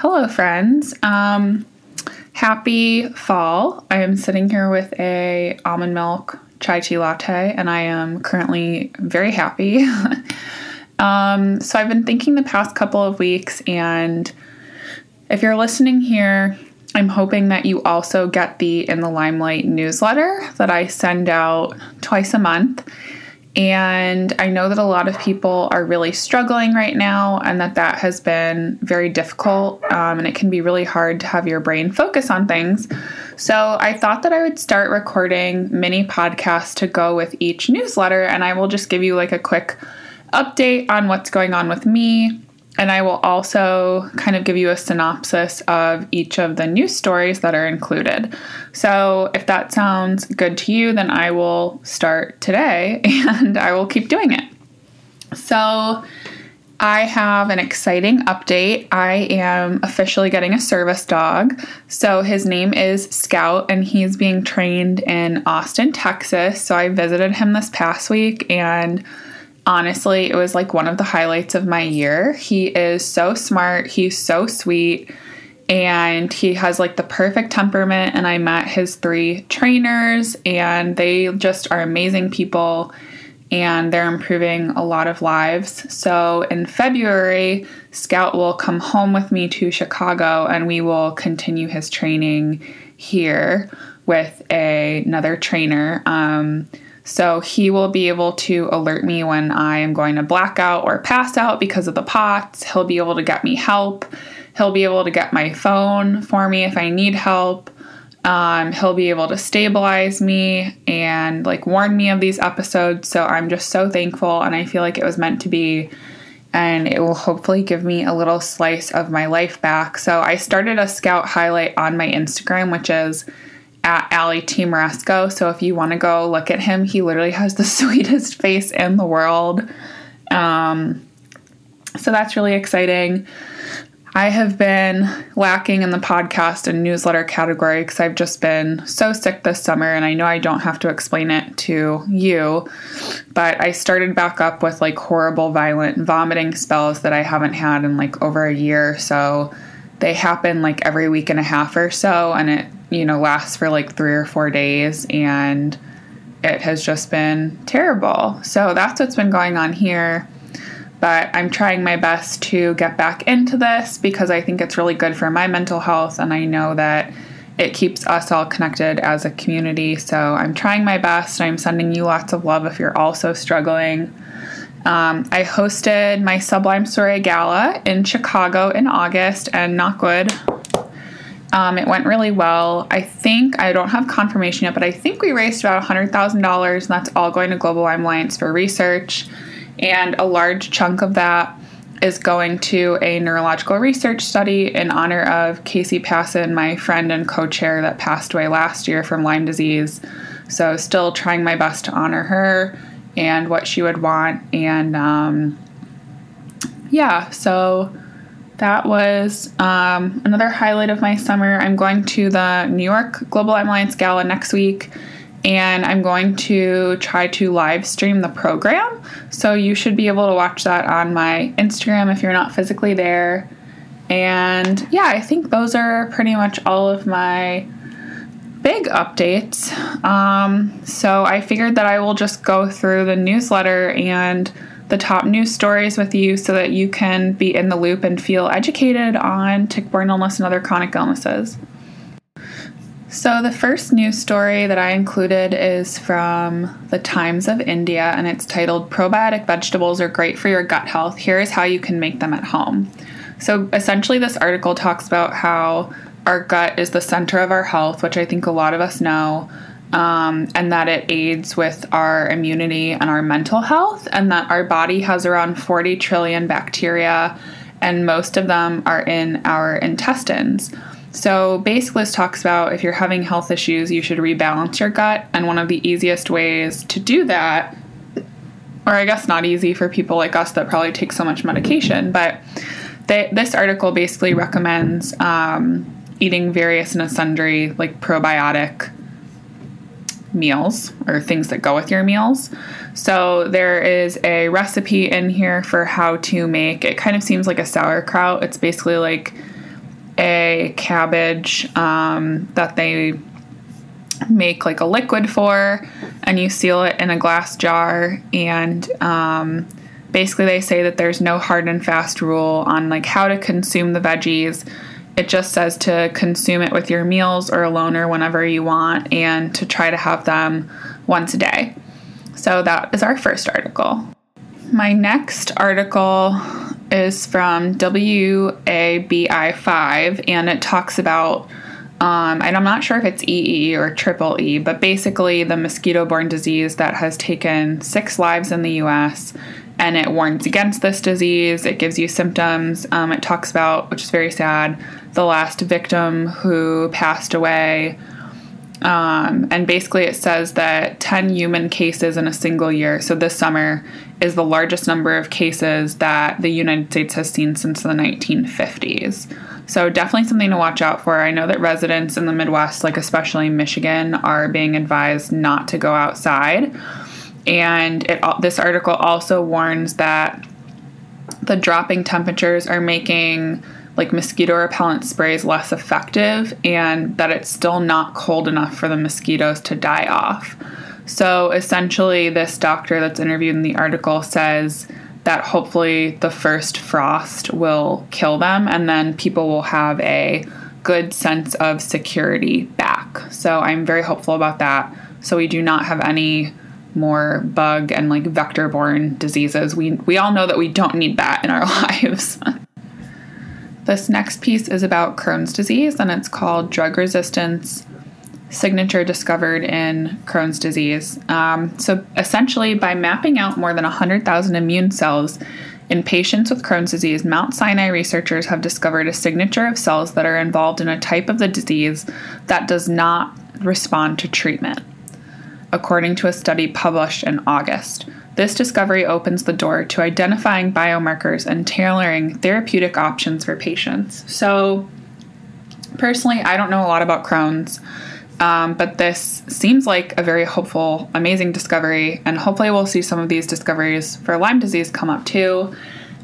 Hello, friends. Um, happy fall. I am sitting here with a almond milk chai tea latte, and I am currently very happy. um, so I've been thinking the past couple of weeks, and if you're listening here, I'm hoping that you also get the In the Lymelight newsletter that I send out twice a month. And I know that a lot of people are really struggling right now, and that that has been very difficult. Um, and it can be really hard to have your brain focus on things. So I thought that I would start recording mini podcasts to go with each newsletter, and I will just give you like a quick update on what's going on with me and I will also kind of give you a synopsis of each of the news stories that are included. So, if that sounds good to you, then I will start today and I will keep doing it. So, I have an exciting update. I am officially getting a service dog. So, his name is Scout and he's being trained in Austin, Texas. So, I visited him this past week and honestly, it was like one of the highlights of my year. He is so smart, he's so sweet, and he has like the perfect temperament. And I met his three trainers, and they just are amazing people and they're improving a lot of lives. So in February, Scout will come home with me to Chicago and we will continue his training here with a, another trainer. Um, so he will be able to alert me when I am going to black out or pass out because of the POTS. He'll be able to get me help. He'll be able to get my phone for me if I need help. Um, he'll be able to stabilize me and like warn me of these episodes. So I'm just so thankful and I feel like it was meant to be. And it will hopefully give me a little slice of my life back. So I started a scout highlight on my Instagram, which is at Ali T. Moresco. So if you want to go look at him, he literally has the sweetest face in the world. Um, so that's really exciting. I have been lacking in the podcast and newsletter category because I've just been so sick this summer, and I know I don't have to explain it to you, but I started back up with like horrible, violent vomiting spells that I haven't had in like over a year. So they happen like every week and a half or so, and it you know, lasts for like three or four days and it has just been terrible. So that's what's been going on here. But I'm trying my best to get back into this because I think it's really good for my mental health and I know that it keeps us all connected as a community. So I'm trying my best. I'm sending you lots of love if you're also struggling. Um, I hosted my Sublime Story Gala in Chicago in August, and not good. Um, it went really well. I think, I don't have confirmation yet, but I think we raised about $100,000, and that's all going to Global Lyme Alliance for research. And a large chunk of that is going to a neurological research study in honor of Casey Passon, my friend and co chair that passed away last year from Lyme disease. So, still trying my best to honor her and what she would want. And um, yeah, so that was um, another highlight of my summer. I'm going to the New York Global Alliance Gala next week, and I'm going to try to live stream the program. So you should be able to watch that on my Instagram if you're not physically there. And yeah, I think those are pretty much all of my big updates. Um, so I figured that I will just go through the newsletter and the top news stories with you so that you can be in the loop and feel educated on tick-borne illness and other chronic illnesses. So, the first news story that I included is from the Times of India and it's titled Probiotic Vegetables Are Great for Your Gut Health. Here is how you can make them at home. So, essentially, this article talks about how our gut is the center of our health, which I think a lot of us know um, and that it aids with our immunity and our mental health, and that our body has around 40 trillion bacteria, and most of them are in our intestines. So, basically, this talks about if you're having health issues, you should rebalance your gut, and one of the easiest ways to do that, or I guess not easy for people like us that probably take so much medication, but they, this article basically recommends um, eating various and sundry like probiotic meals or things that go with your meals. So there is a recipe in here for how to make it kind of seems like a sauerkraut. It's basically like a cabbage um, that they make like a liquid for, and you seal it in a glass jar. And um, basically, they say that there's no hard and fast rule on like how to consume the veggies. It just says to consume it with your meals or alone or whenever you want, and to try to have them once a day. So that is our first article. My next article is from WABI5, and it talks about um, and I'm not sure if it's EE or triple E, but basically the mosquito borne disease that has taken six lives in the US. And it warns against this disease. It gives you symptoms. Um, it talks about, which is very sad, the last victim who passed away. Um, and basically, it says that 10 human cases in a single year, so this summer, is the largest number of cases that the United States has seen since the 1950s. So definitely something to watch out for. I know that residents in the Midwest, like especially Michigan, are being advised not to go outside. And it, this article also warns that the dropping temperatures are making like mosquito repellent sprays less effective and that it's still not cold enough for the mosquitoes to die off. So essentially, this doctor that's interviewed in the article says that hopefully the first frost will kill them and then people will have a good sense of security back. So I'm very hopeful about that. So we do not have any more bug and like vector borne diseases. We we all know that we don't need that in our lives. This next piece is about Crohn's disease and it's called drug resistance signature discovered in Crohn's disease. Um, so, essentially, by mapping out more than 100,000 immune cells in patients with Crohn's disease, Mount Sinai researchers have discovered a signature of cells that are involved in a type of the disease that does not respond to treatment, according to a study published in August. This discovery opens the door to identifying biomarkers and tailoring therapeutic options for patients. So, personally, I don't know a lot about Crohn's. Um, but this seems like a very hopeful, amazing discovery, and hopefully, we'll see some of these discoveries for Lyme disease come up too.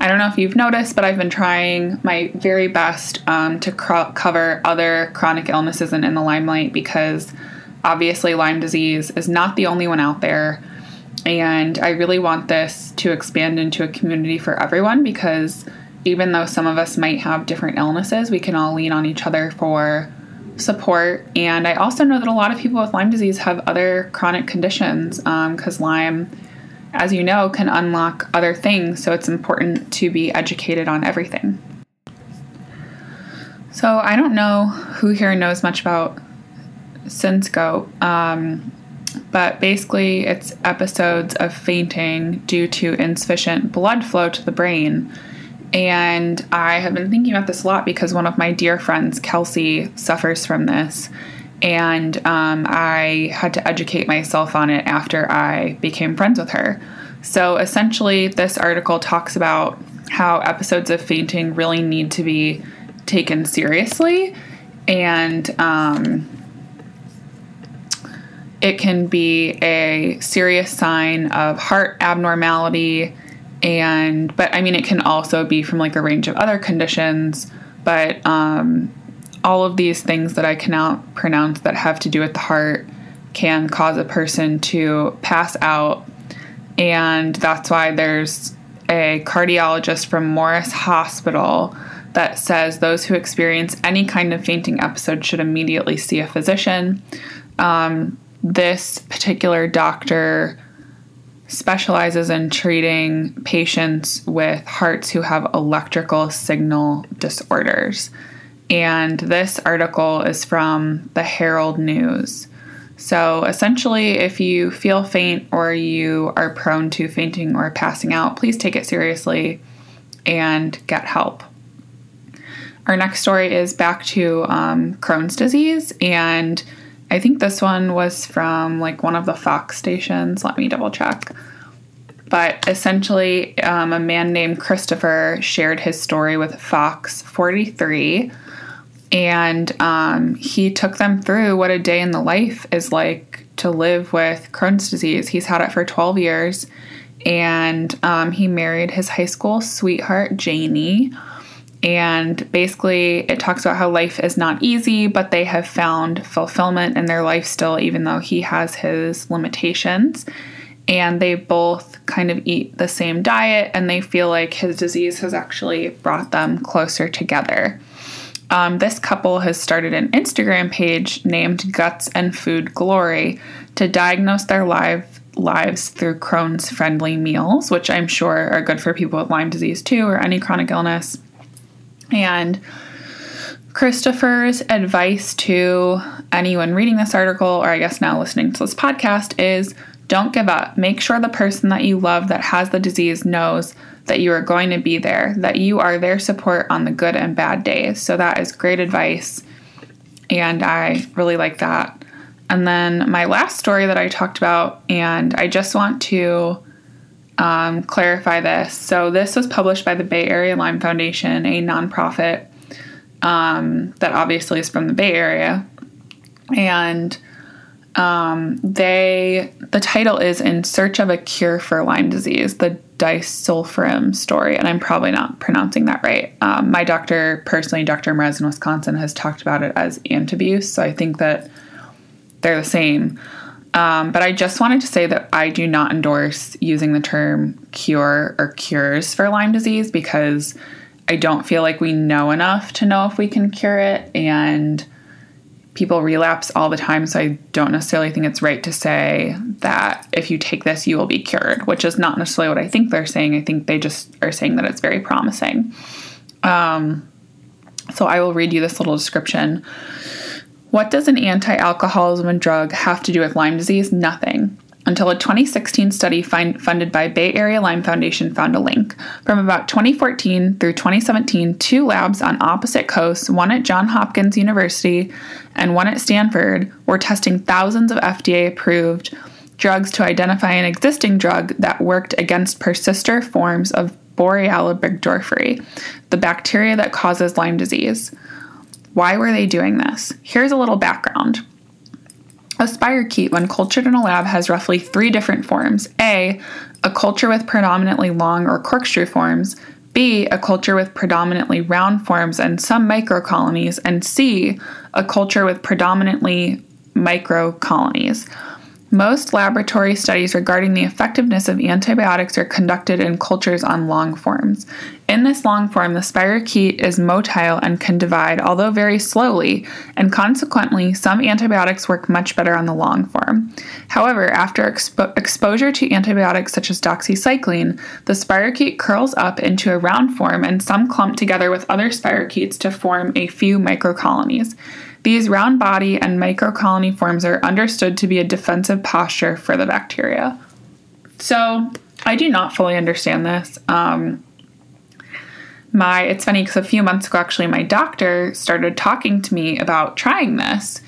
I don't know if you've noticed, but I've been trying my very best um, to cro- cover other chronic illnesses in, in the Lymelight because obviously Lyme disease is not the only one out there. And I really want this to expand into a community for everyone because even though some of us might have different illnesses, we can all lean on each other for support. And I also know that a lot of people with Lyme disease have other chronic conditions because um, Lyme, as you know, can unlock other things. So it's important to be educated on everything. So I don't know who here knows much about Syncope, um, but basically it's episodes of fainting due to insufficient blood flow to the brain and I have been thinking about this a lot because one of my dear friends, Kelsey, suffers from this. And um, I had to educate myself on it after I became friends with her. So essentially, this article talks about how episodes of fainting really need to be taken seriously. And um, it can be a serious sign of heart abnormality and but i mean it can also be from like a range of other conditions but um, all of these things that i cannot pronounce that have to do with the heart can cause a person to pass out. And that's why there's a cardiologist from morris hospital that says those who experience any kind of fainting episode should immediately see a physician. Um, this particular doctor specializes in treating patients with hearts who have electrical signal disorders. And this article is from the Herald News. So essentially, if you feel faint or you are prone to fainting or passing out, please take it seriously and get help. Our next story is back to um, Crohn's disease, and I think this one was from like one of the Fox stations. Let me double check. But essentially, um, a man named Christopher shared his story with Fox 43, and um, he took them through what a day in the life is like to live with Crohn's disease. He's had it for 12 years, and um, he married his high school sweetheart, Janie and basically, it talks about how life is not easy, but they have found fulfillment in their life still, even though he has his limitations. And they both kind of eat the same diet, and they feel like his disease has actually brought them closer together. Um, this couple has started an Instagram page named Guts and Food Glory to diagnose their live, lives through Crohn's friendly meals, which I'm sure are good for people with Lyme disease too, or any chronic illness. And Christopher's advice to anyone reading this article, or I guess now listening to this podcast, is don't give up. Make sure the person that you love that has the disease knows that you are going to be there, that you are their support on the good and bad days. So that is great advice. And I really like that. And then my last story that I talked about, and I just want to um, clarify this. So, this was published by the Bay Area Lyme Foundation, a nonprofit um, that obviously is from the Bay Area. And um, they, the title is In Search of a Cure for Lyme Disease, the disulfiram story. And I'm probably not pronouncing that right. Um, my doctor, personally, Dr. Mrez in Wisconsin, has talked about it as antabuse. So, I think that they're the same. Um, but I just wanted to say that I do not endorse using the term cure or cures for Lyme disease because I don't feel like we know enough to know if we can cure it. And people relapse all the time. So I don't necessarily think it's right to say that if you take this, you will be cured, which is not necessarily what I think they're saying. I think they just are saying that it's very promising. Um, so I will read you this little description. What does an anti alcoholism drug have to do with Lyme disease? Nothing. Until a 2016 study find, funded by Bay Area Lyme Foundation found a link. From about 2014 through 2017, two labs on opposite coasts, one at Johns Hopkins University and one at Stanford, were testing thousands of FDA approved drugs to identify an existing drug that worked against persister forms of Borrelia burgdorferi, the bacteria that causes Lyme disease. Why were they doing this? Here's a little background. A spirochete, when cultured in a lab, has roughly three different forms A, a culture with predominantly long or corkscrew forms, B, a culture with predominantly round forms and some microcolonies, and C, a culture with predominantly microcolonies. Most laboratory studies regarding the effectiveness of antibiotics are conducted in cultures on long forms. In this long form, the spirochete is motile and can divide, although very slowly, and consequently, some antibiotics work much better on the long form. However, after expo- exposure to antibiotics such as doxycycline, the spirochete curls up into a round form and some clump together with other spirochetes to form a few microcolonies. These round body and microcolony forms are understood to be a defensive posture for the bacteria. So I do not fully understand this. Um, my it's funny because a few months ago actually my doctor started talking to me about trying this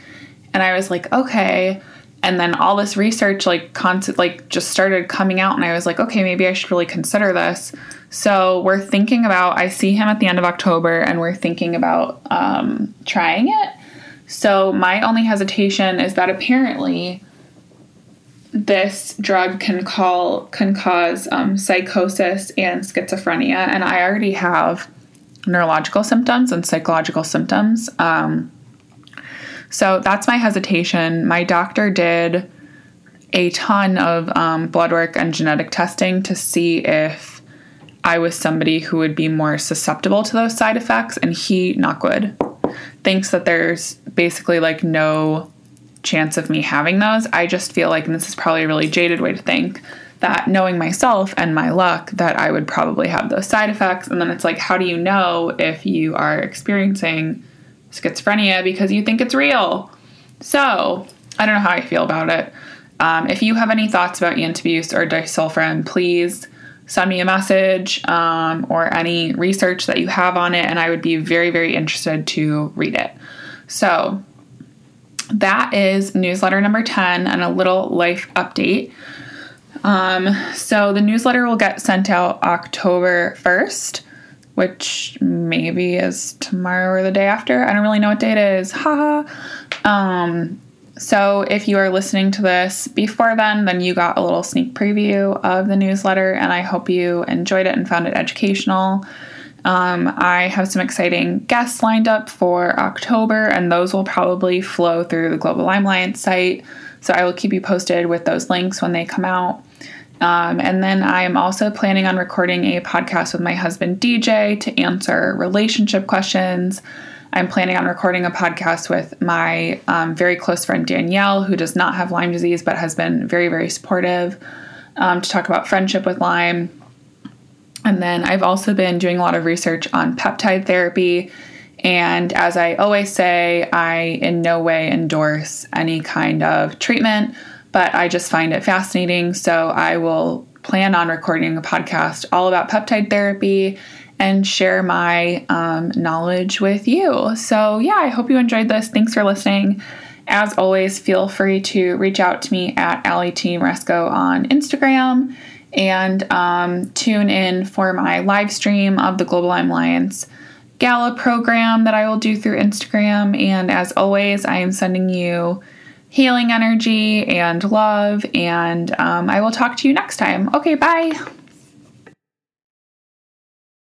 and i was like okay and then all this research like constant like just started coming out and i was like okay maybe i should really consider this so we're thinking about i see him at the end of october and we're thinking about um, trying it so my only hesitation is that apparently this drug can call can cause um, psychosis and schizophrenia, and I already have neurological symptoms and psychological symptoms. Um, so that's my hesitation. My doctor did a ton of um, blood work and genetic testing to see if I was somebody who would be more susceptible to those side effects, and he, not good, thinks that there's basically like no chance of me having those. I just feel like, and this is probably a really jaded way to think, that knowing myself and my luck, that I would probably have those side effects. And then it's like, how do you know if you are experiencing schizophrenia because you think it's real? So I don't know how I feel about it. Um, if you have any thoughts about antabuse or disulfiram, please send me a message um, or any research that you have on it, and I would be very, very interested to read it. So, that is newsletter number 10 and a little life update. Um, so the newsletter will get sent out October 1st, which maybe is tomorrow or the day after. I don't really know what day it is. Haha. Um, so if you are listening to this before then, then you got a little sneak preview of the newsletter, and I hope you enjoyed it and found it educational. Um, I have some exciting guests lined up for October, and those will probably flow through the Global Alliance site. So I will keep you posted with those links when they come out. Um, and then I am also planning on recording a podcast with my husband DJ to answer relationship questions. I'm planning on recording a podcast with my um, very close friend Danielle, who does not have Lyme disease but has been very, very supportive um, to talk about friendship with Lyme. And then I've also been doing a lot of research on peptide therapy. And as I always say, I in no way endorse any kind of treatment but I just find it fascinating. So I will plan on recording a podcast all about peptide therapy and share my um, knowledge with you. So, yeah, I hope you enjoyed this. Thanks for listening. As always, feel free to reach out to me at Ali T. Moresco on Instagram and um, tune in for my live stream of the Global Lyme Alliance gala program that I will do through Instagram. And as always, I am sending you healing energy and love. And um, I will talk to you next time. Okay, bye.